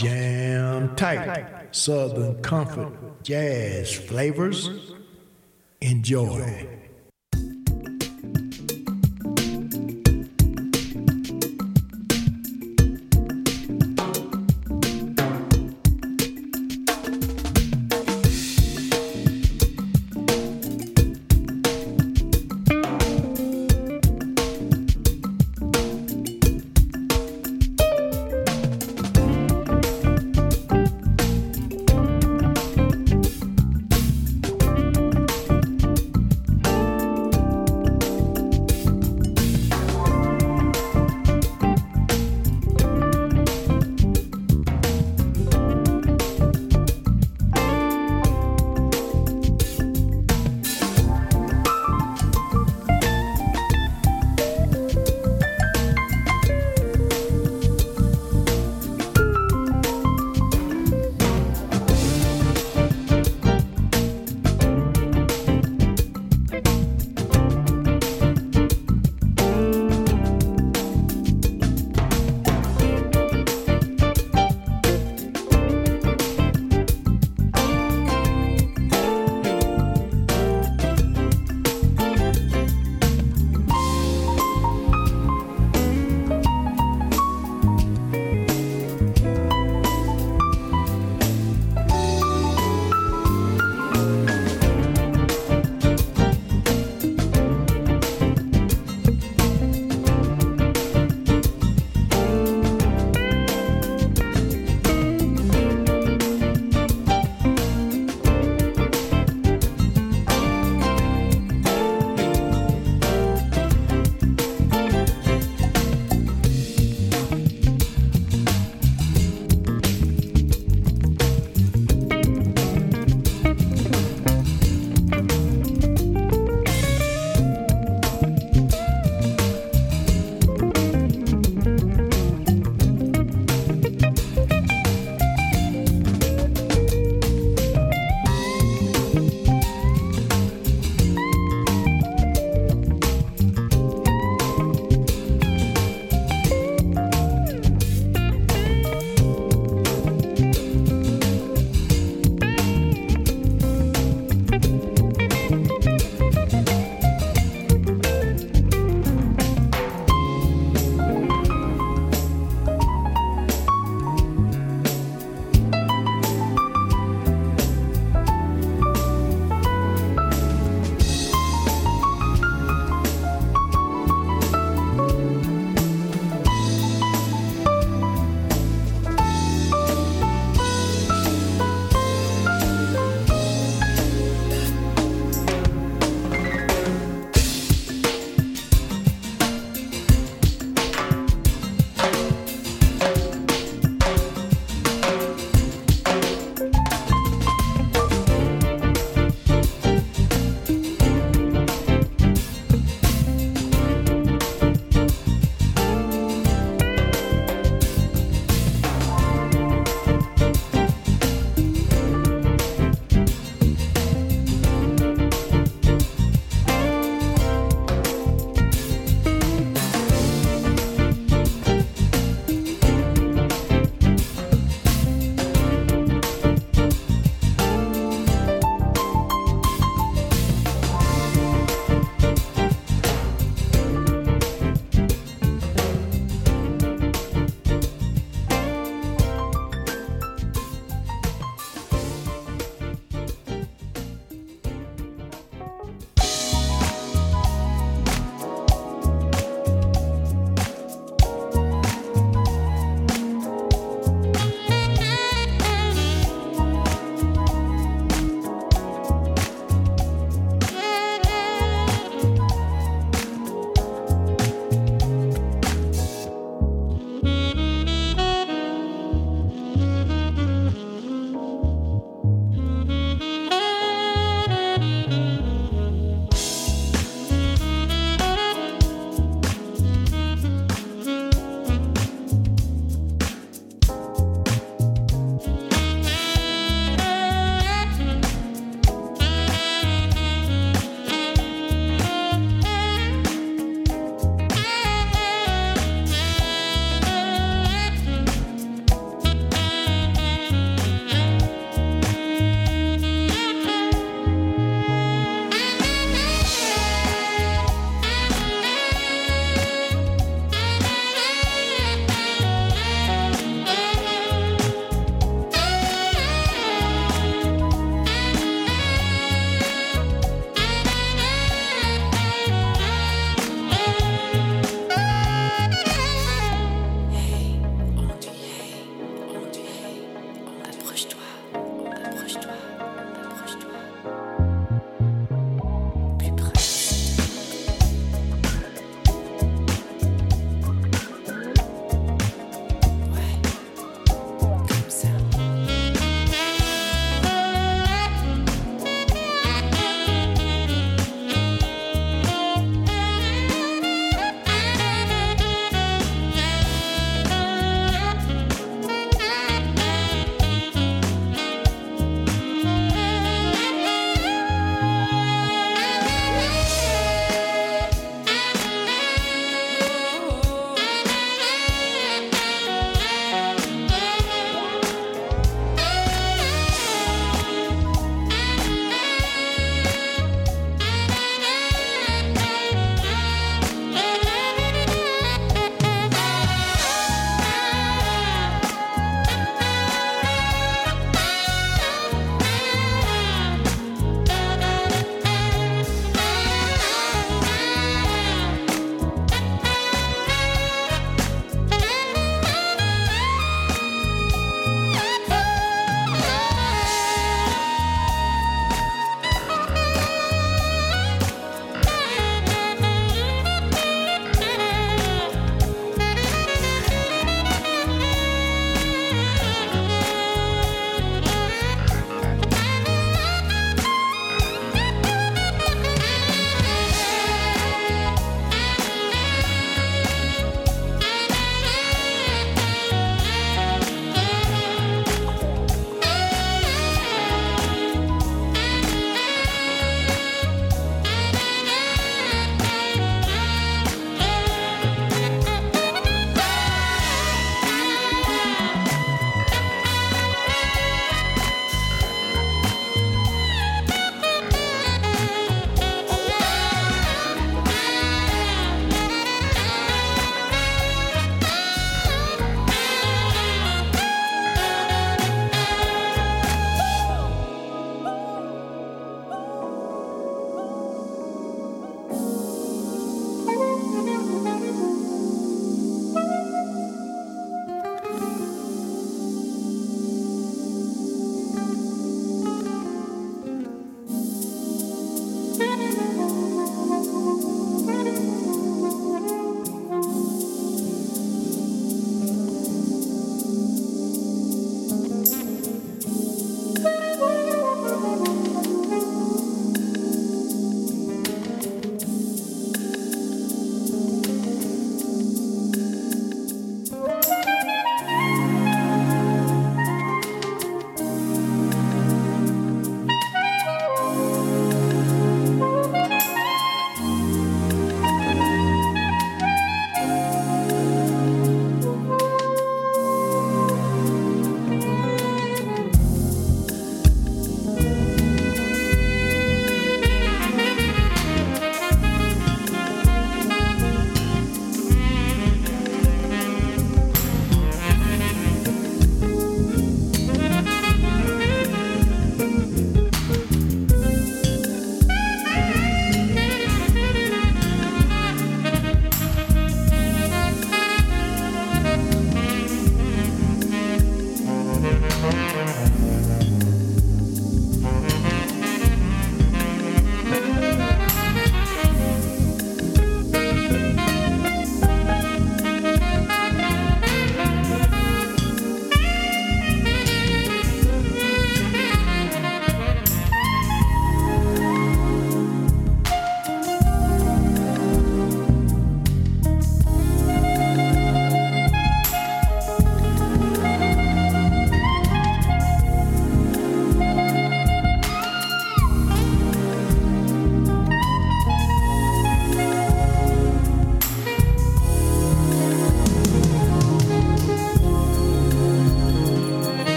Jam tight, Southern Comfort Jazz flavors. Enjoy.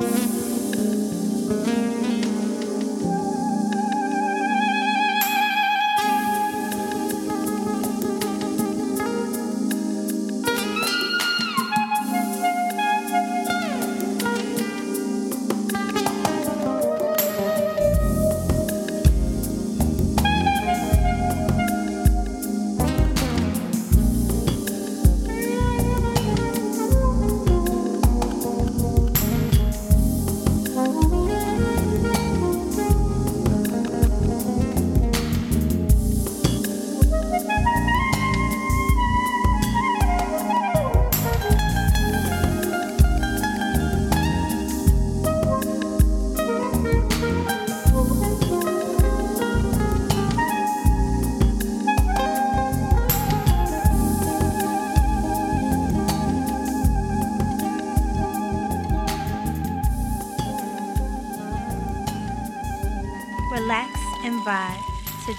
Bye.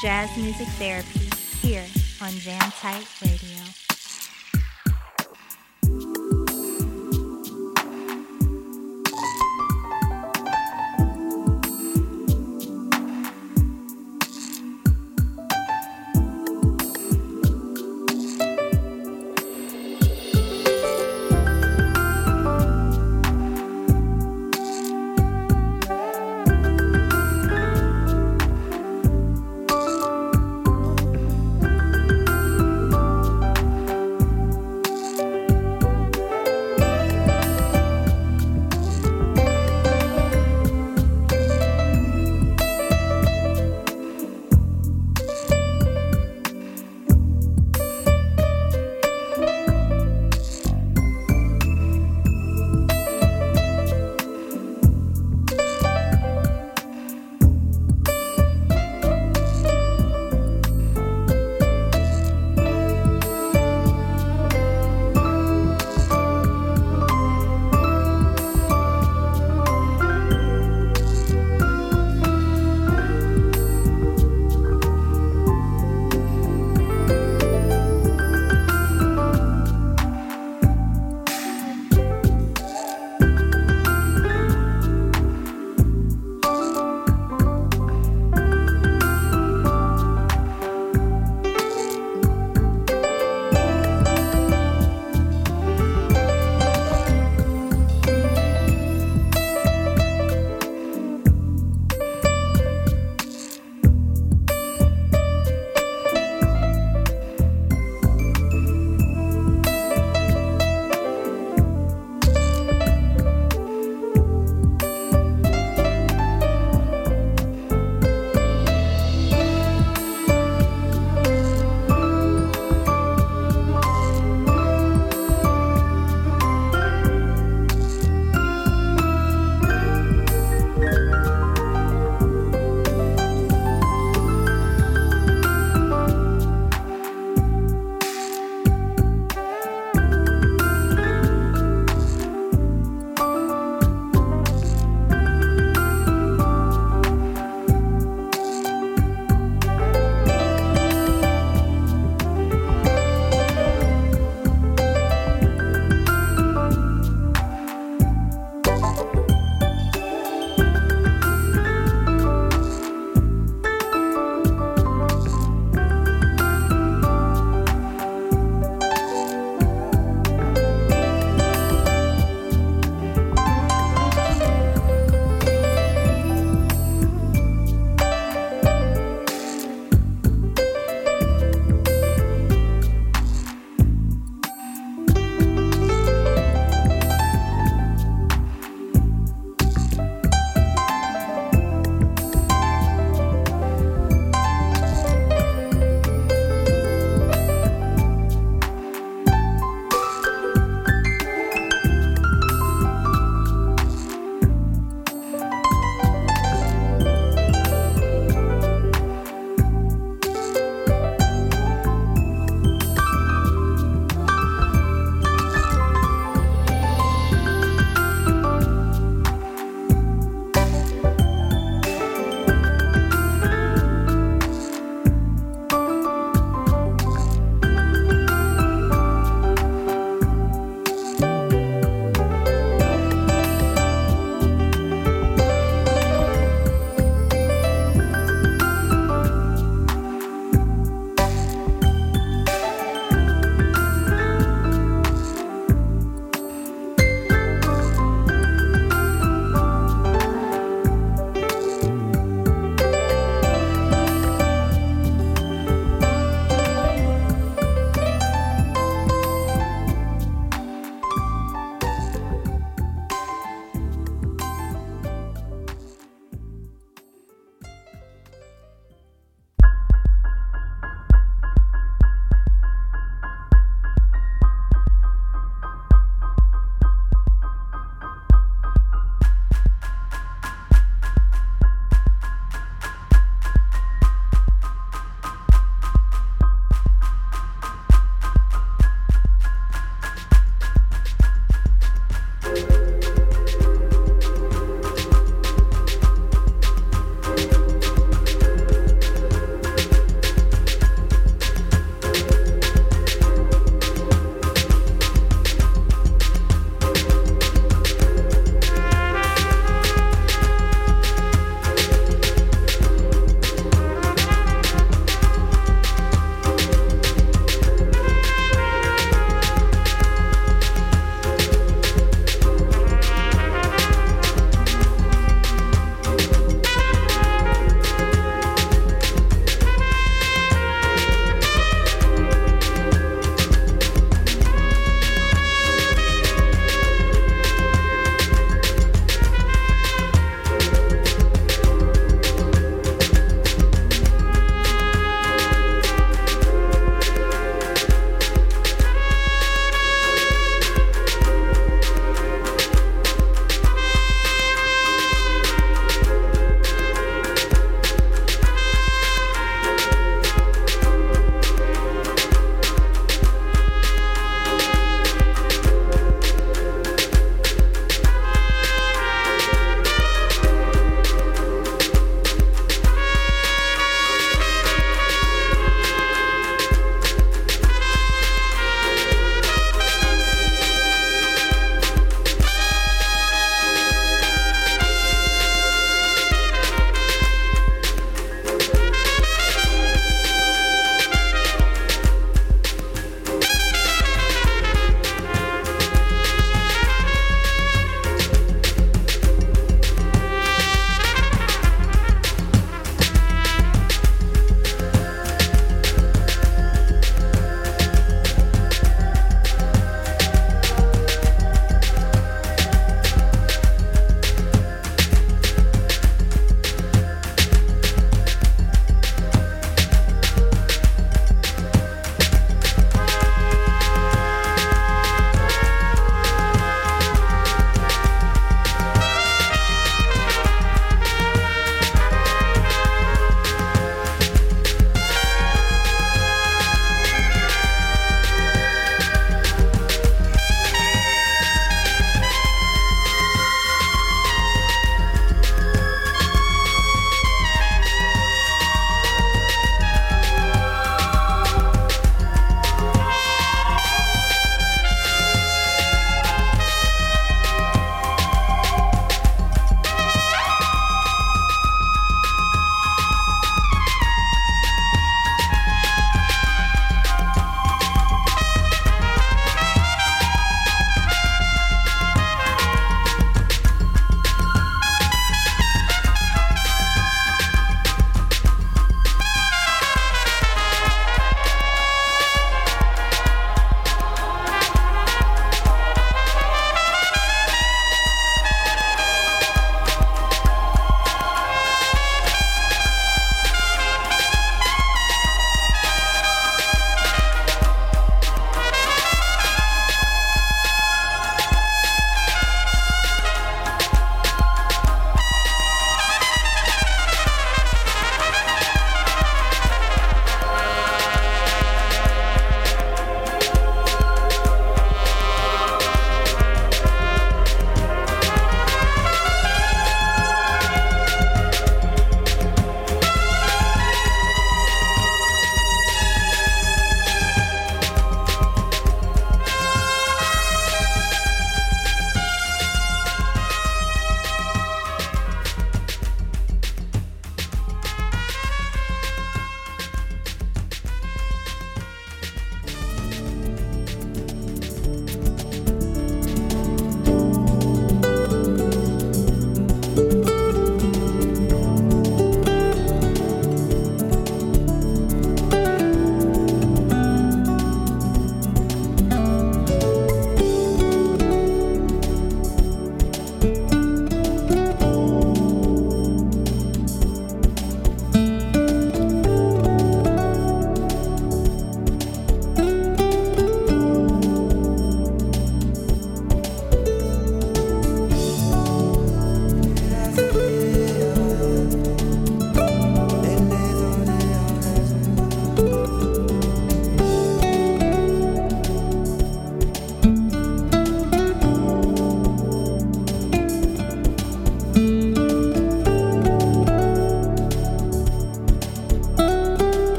Jazz music therapy here on Jam Tight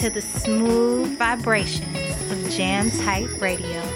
to the smooth vibrations of Jam Type Radio.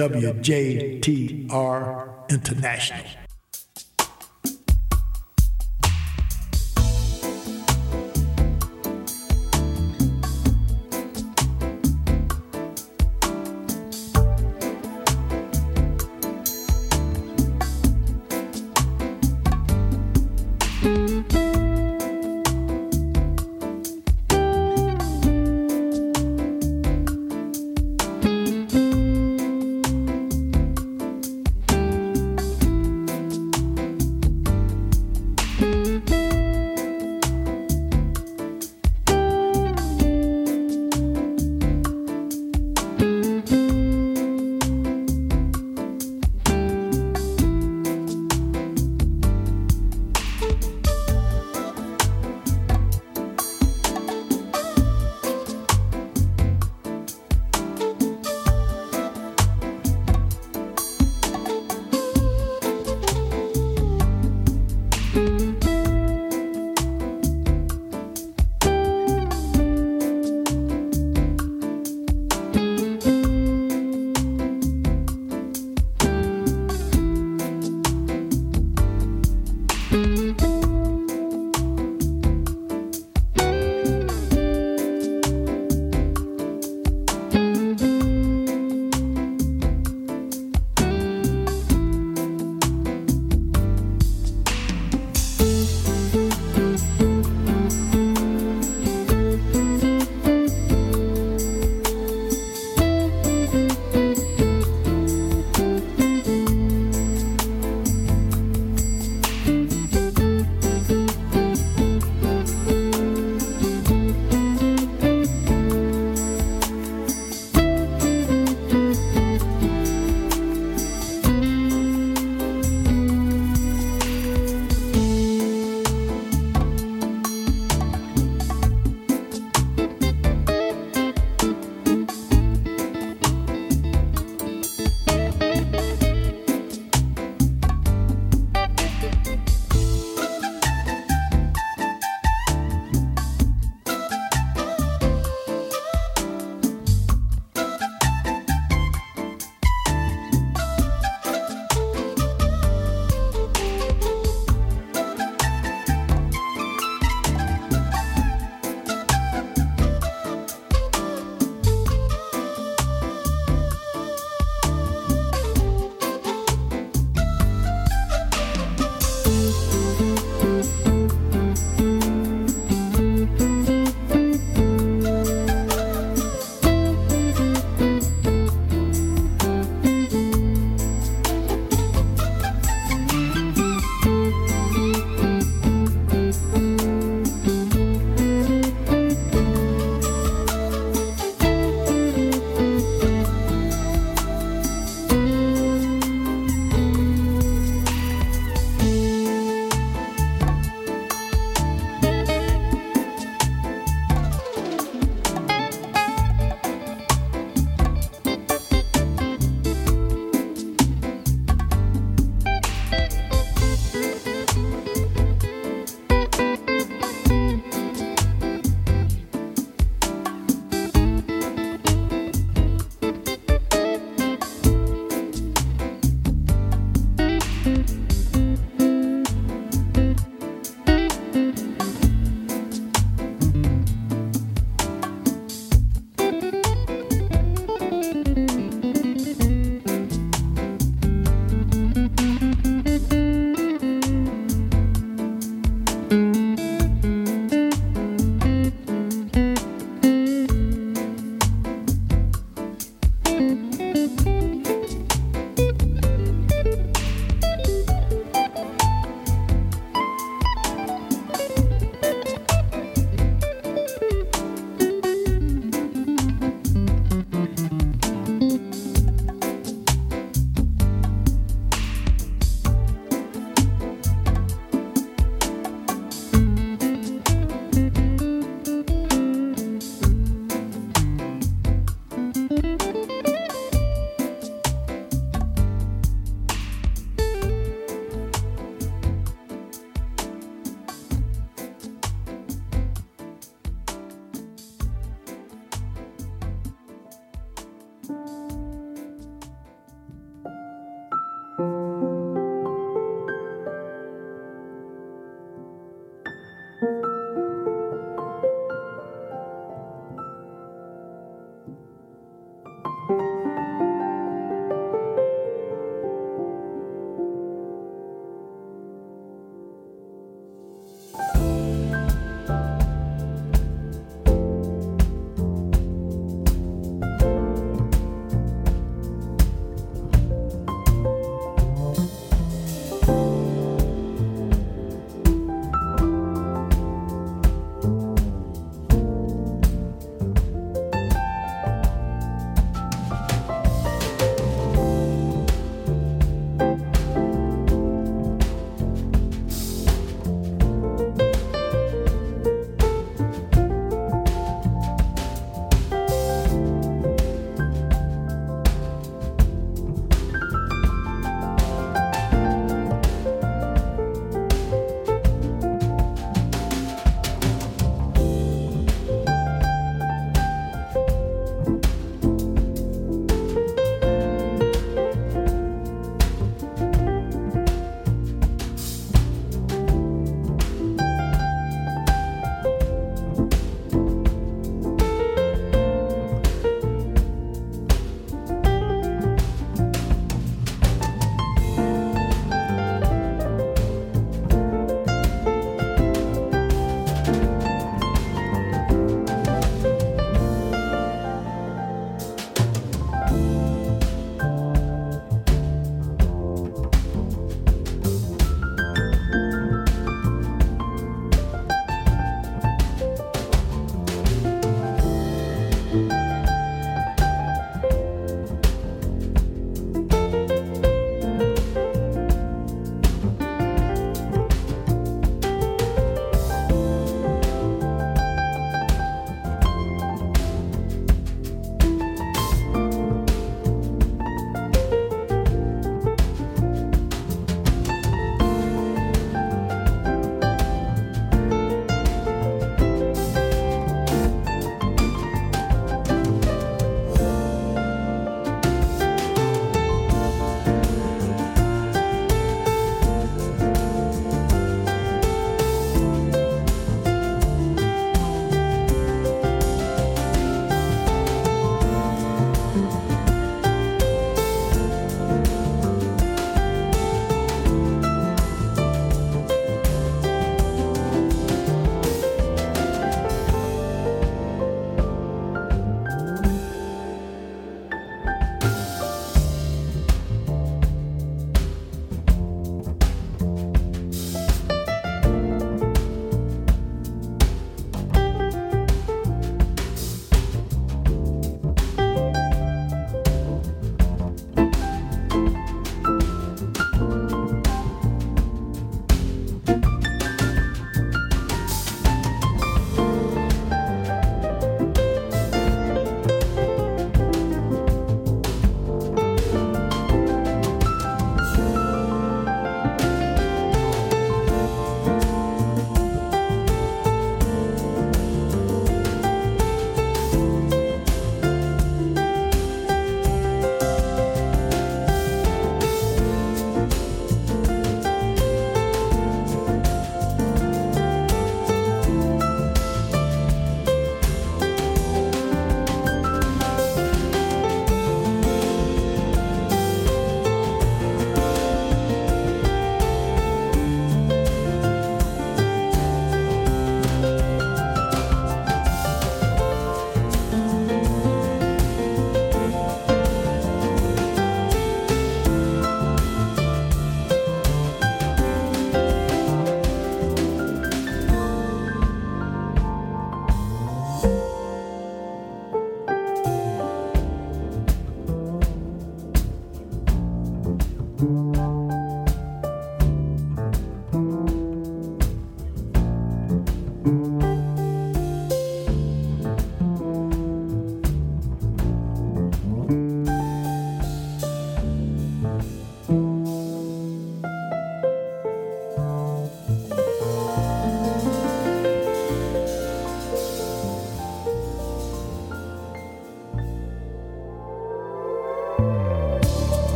WJTR International.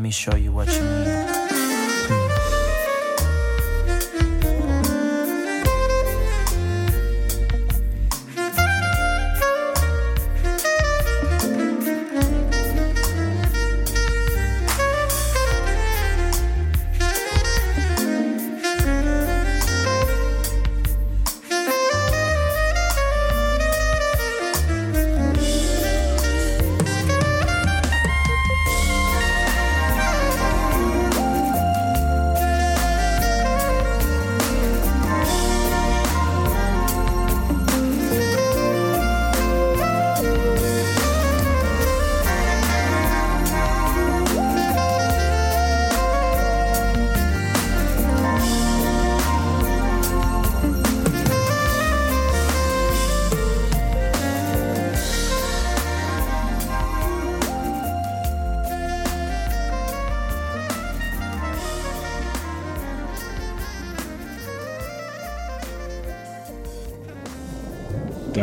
Let me show you what you need.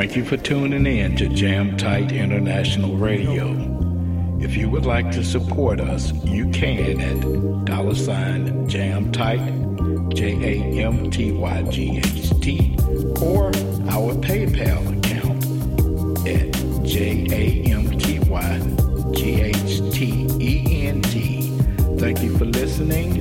Thank you for tuning in to Jam Tyght International Radio. If you would like to support us, you can at dollar sign Jam Tyght, J A M T Y G H T, or our PayPal account at J A M T Y G H T E N T. Thank you for listening,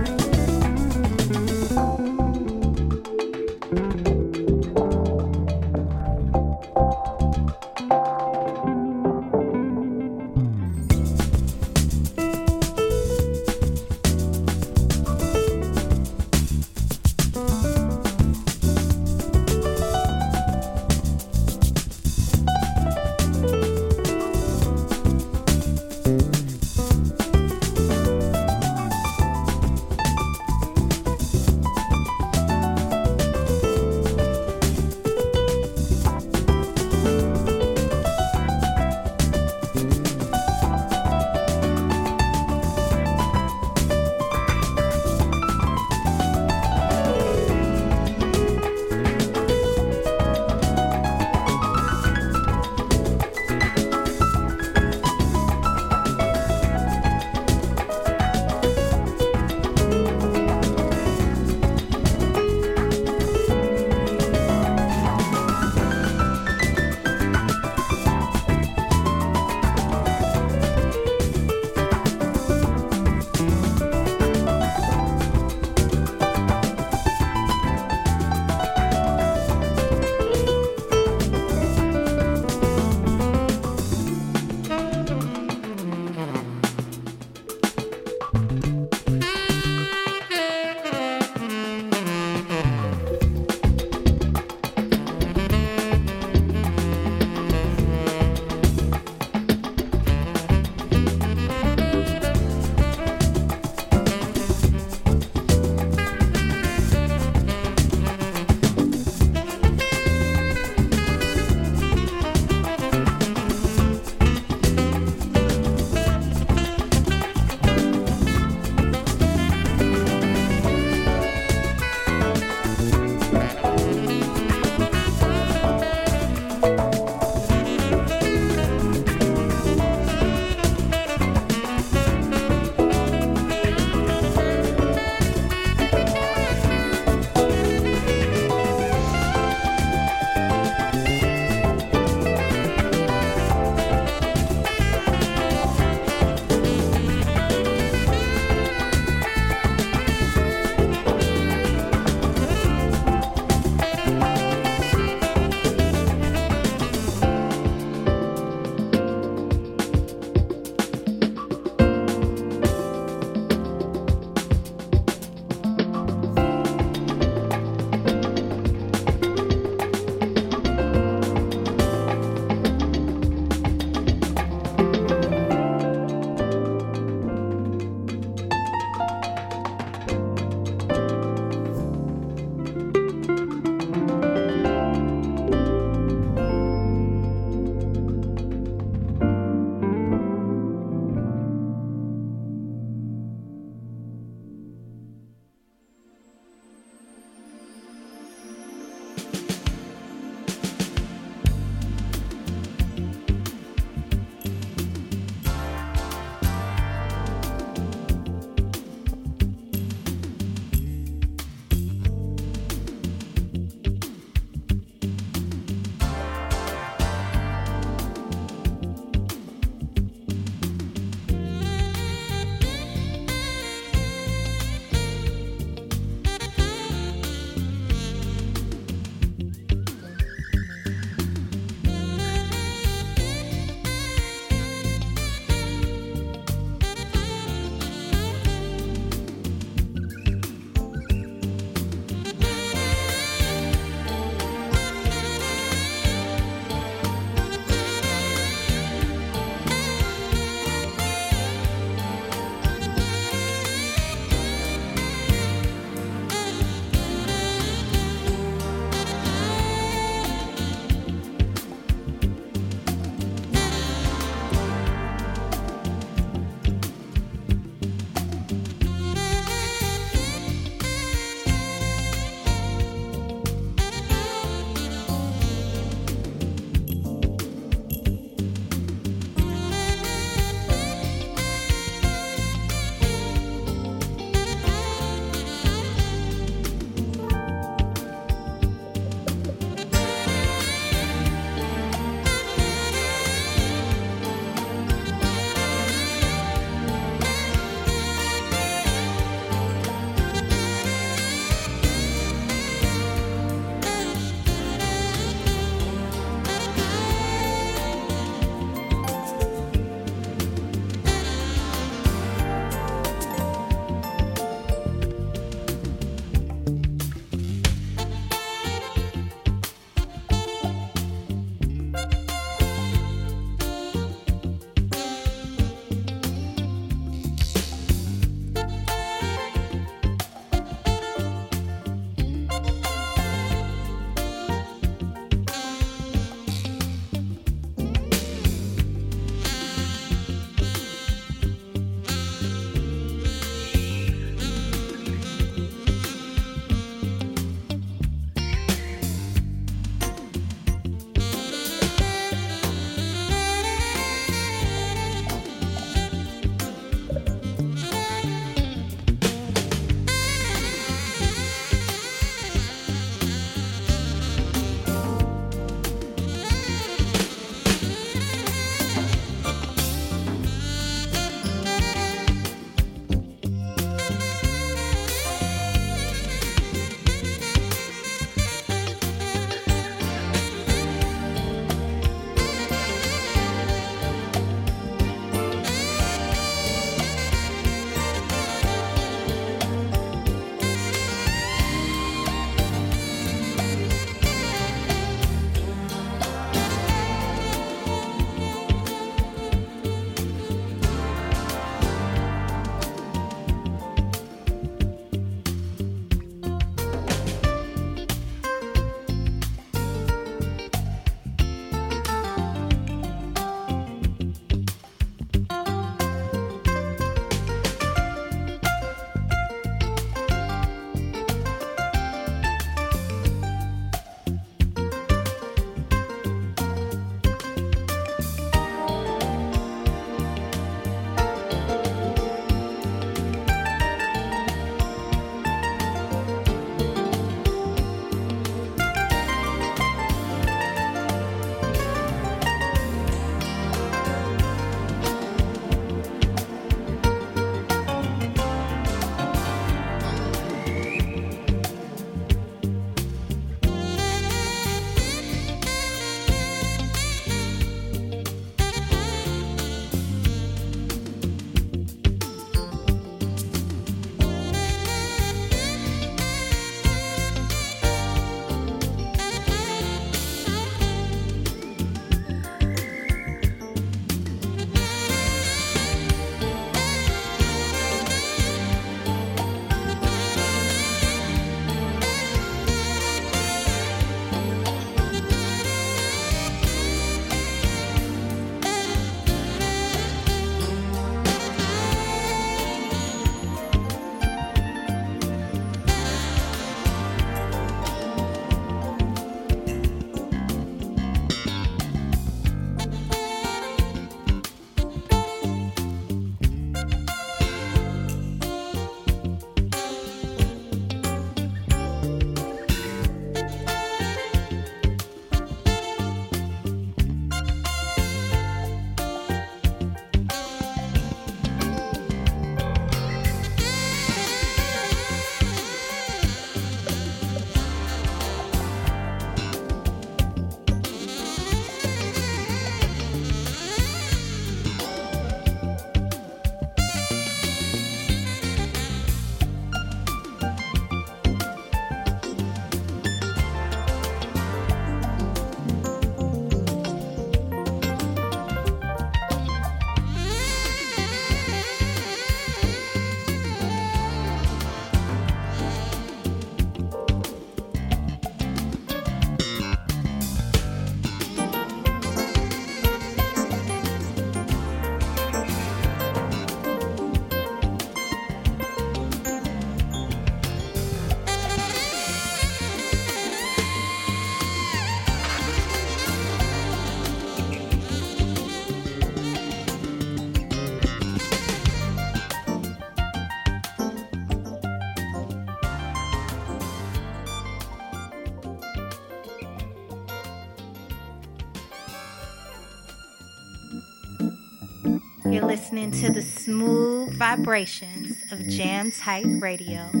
listening to the smooth vibrations of Jam Tyght Radio.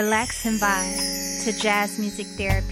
Relax and vibe to jazz music therapy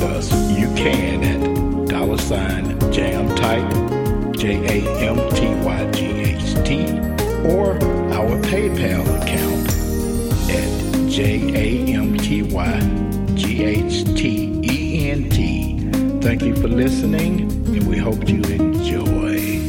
support us, you can at dollar sign Jam Tyght, J A M T Y G H T, or our PayPal account at J A M T Y G H T E N T. Thank you for listening, and we hope you enjoy.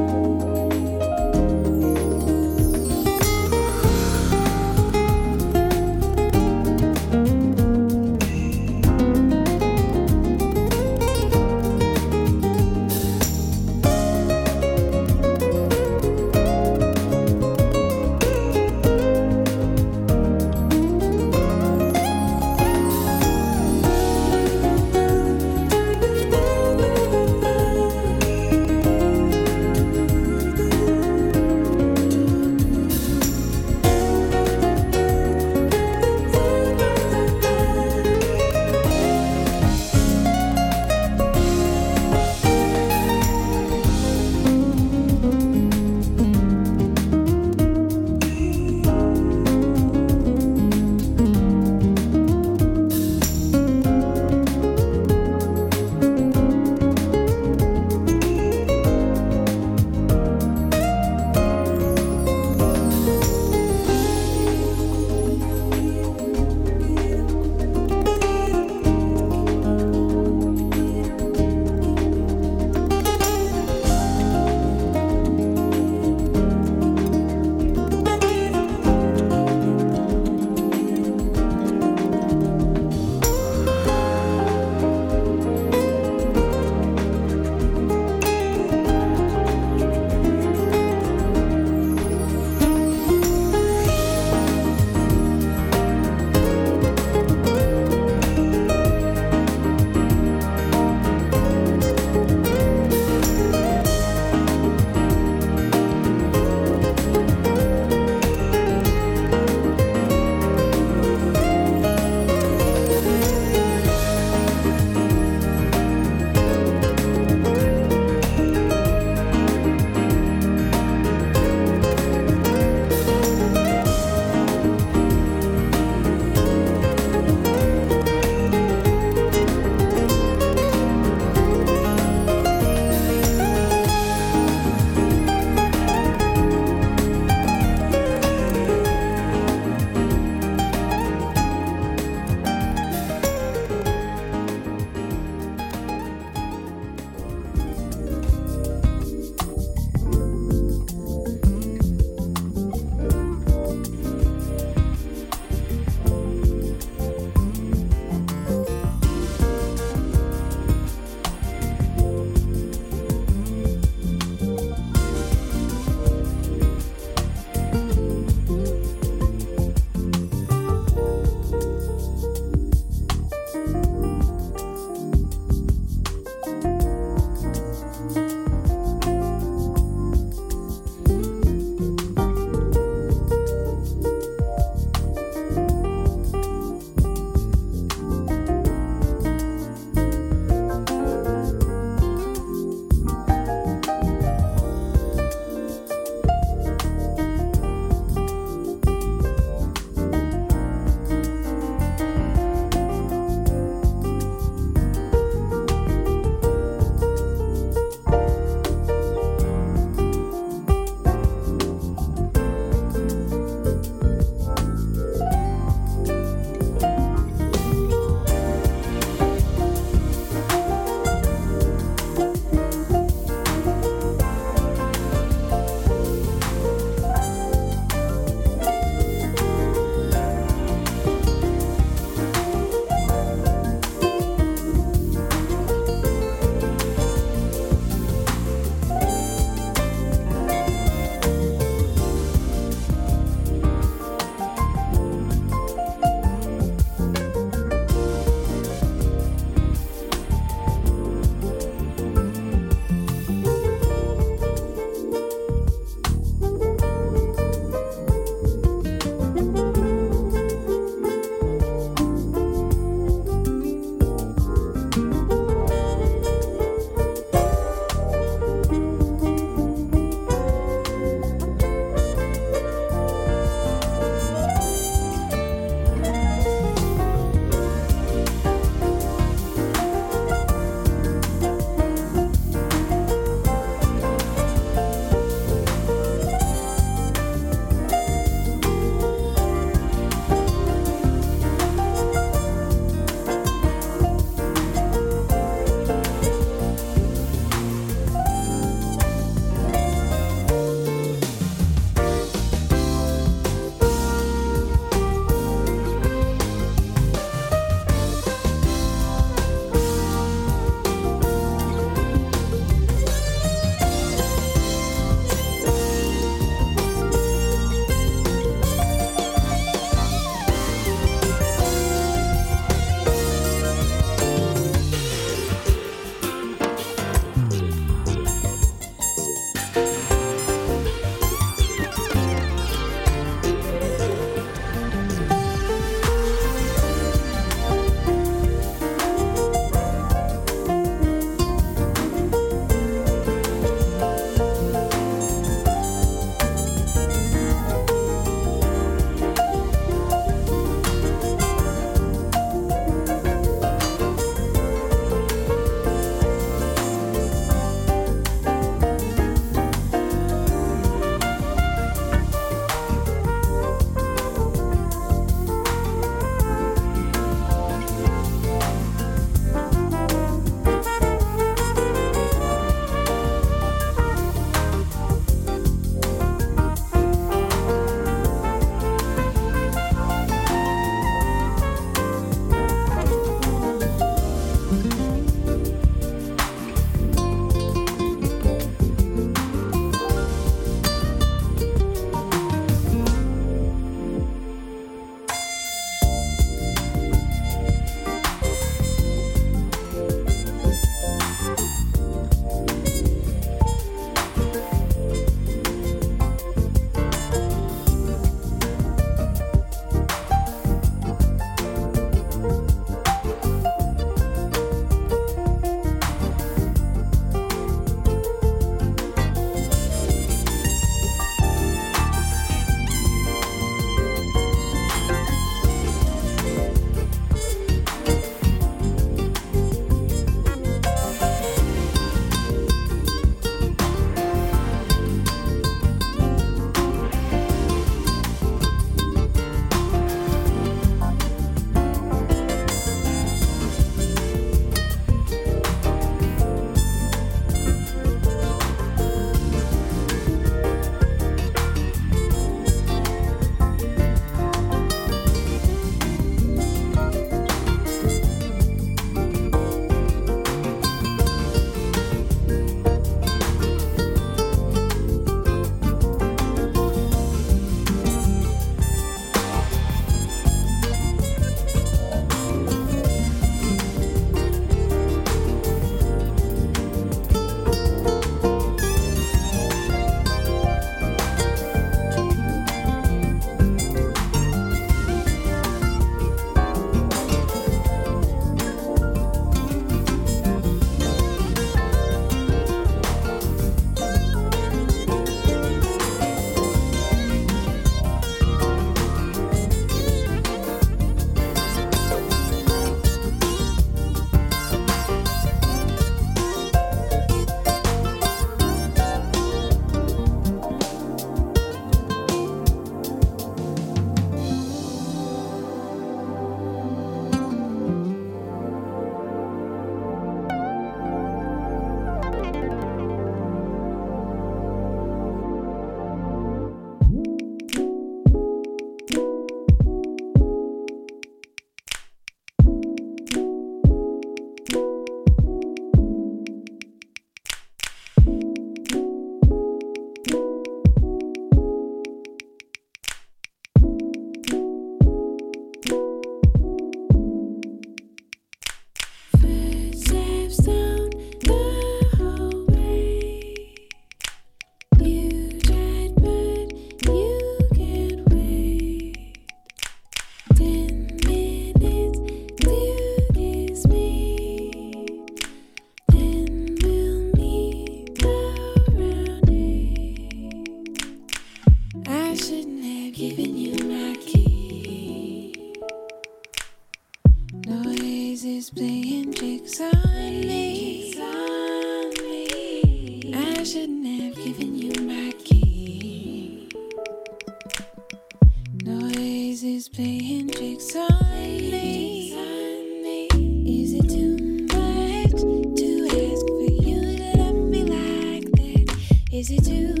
is playing tricks on me. Is it too much to ask for you to love me like that? Is it too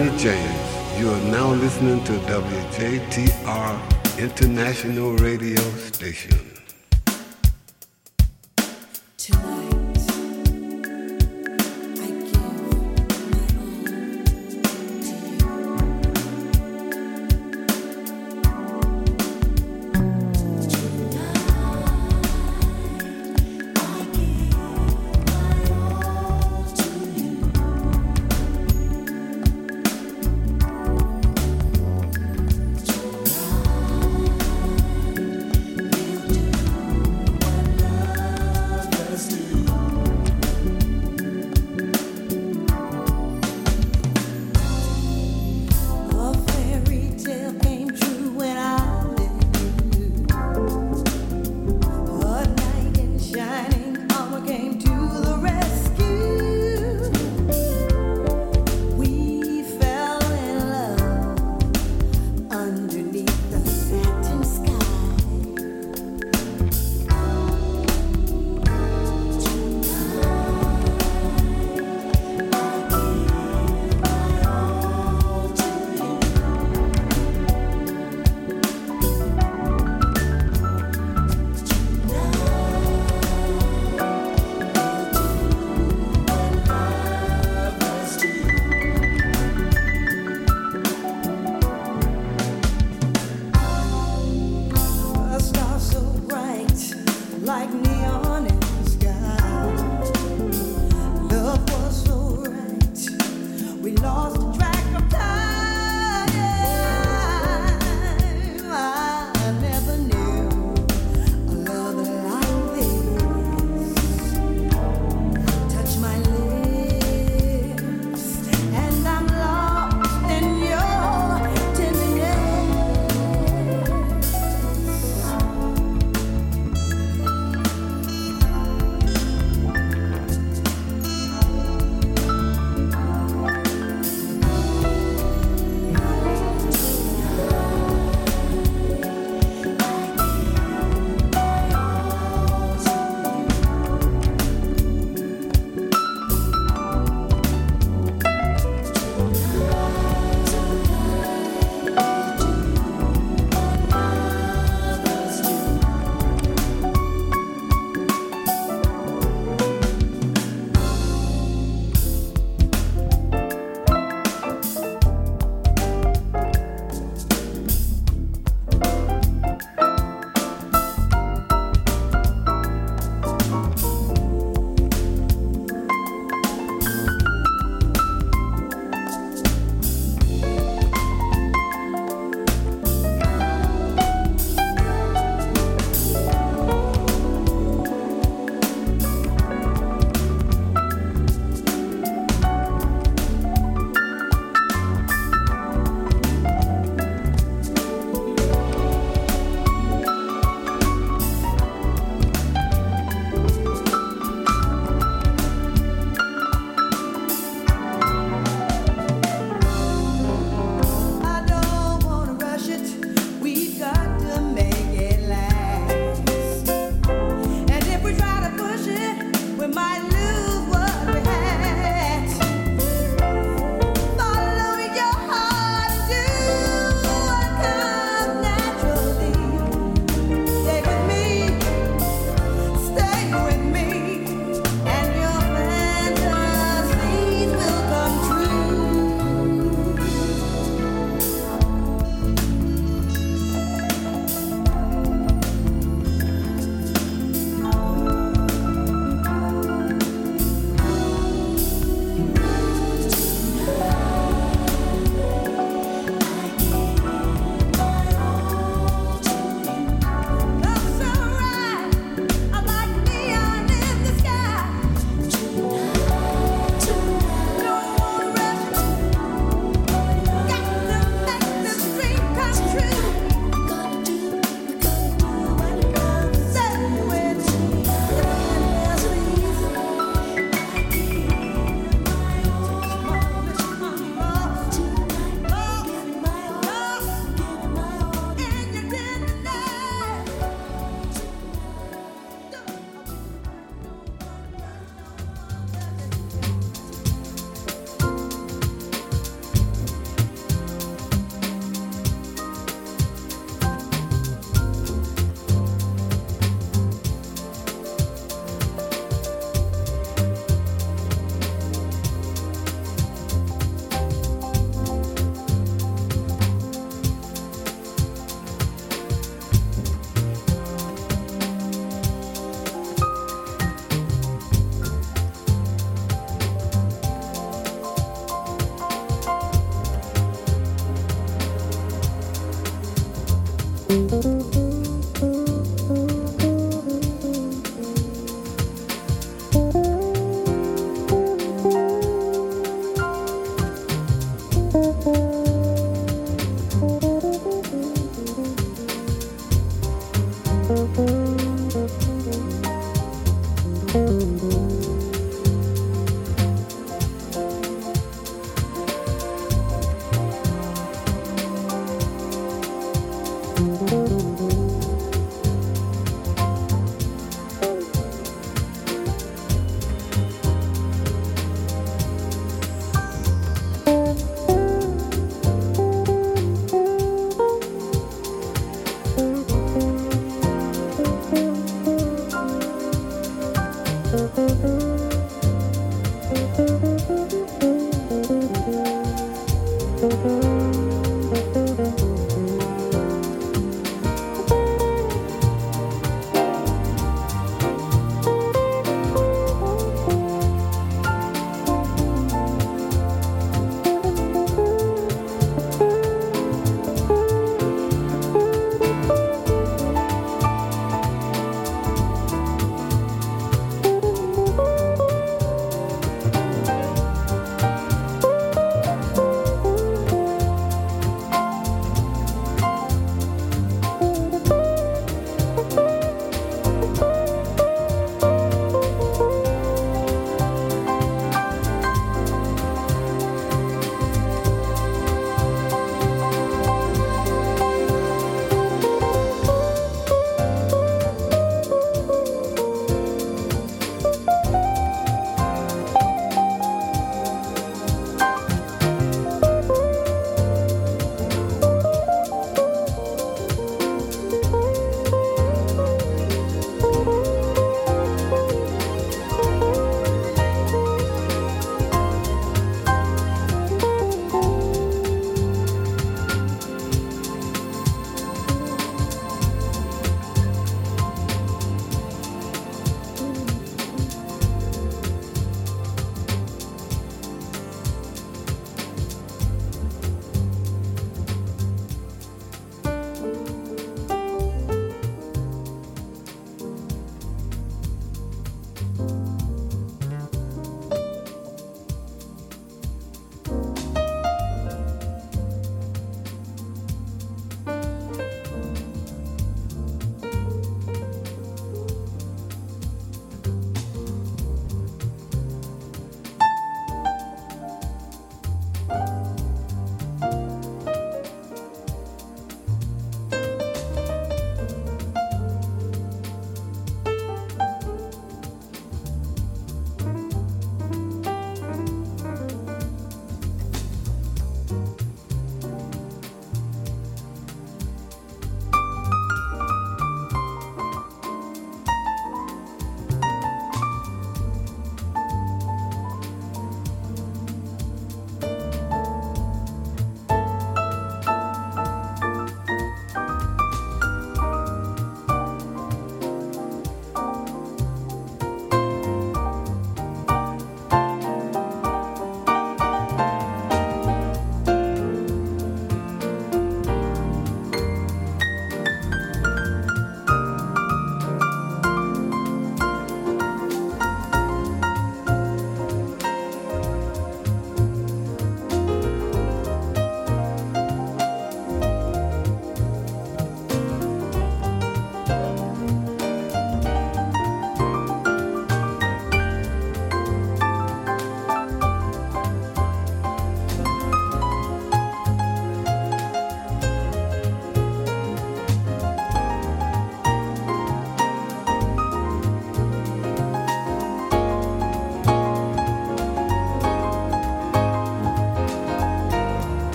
Tony James. You are now listening to WJTR International Radio Station.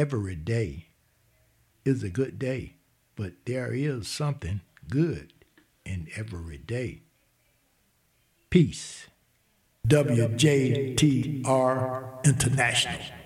Every day is a good day, but there is something good in every day. Peace. WJTR International.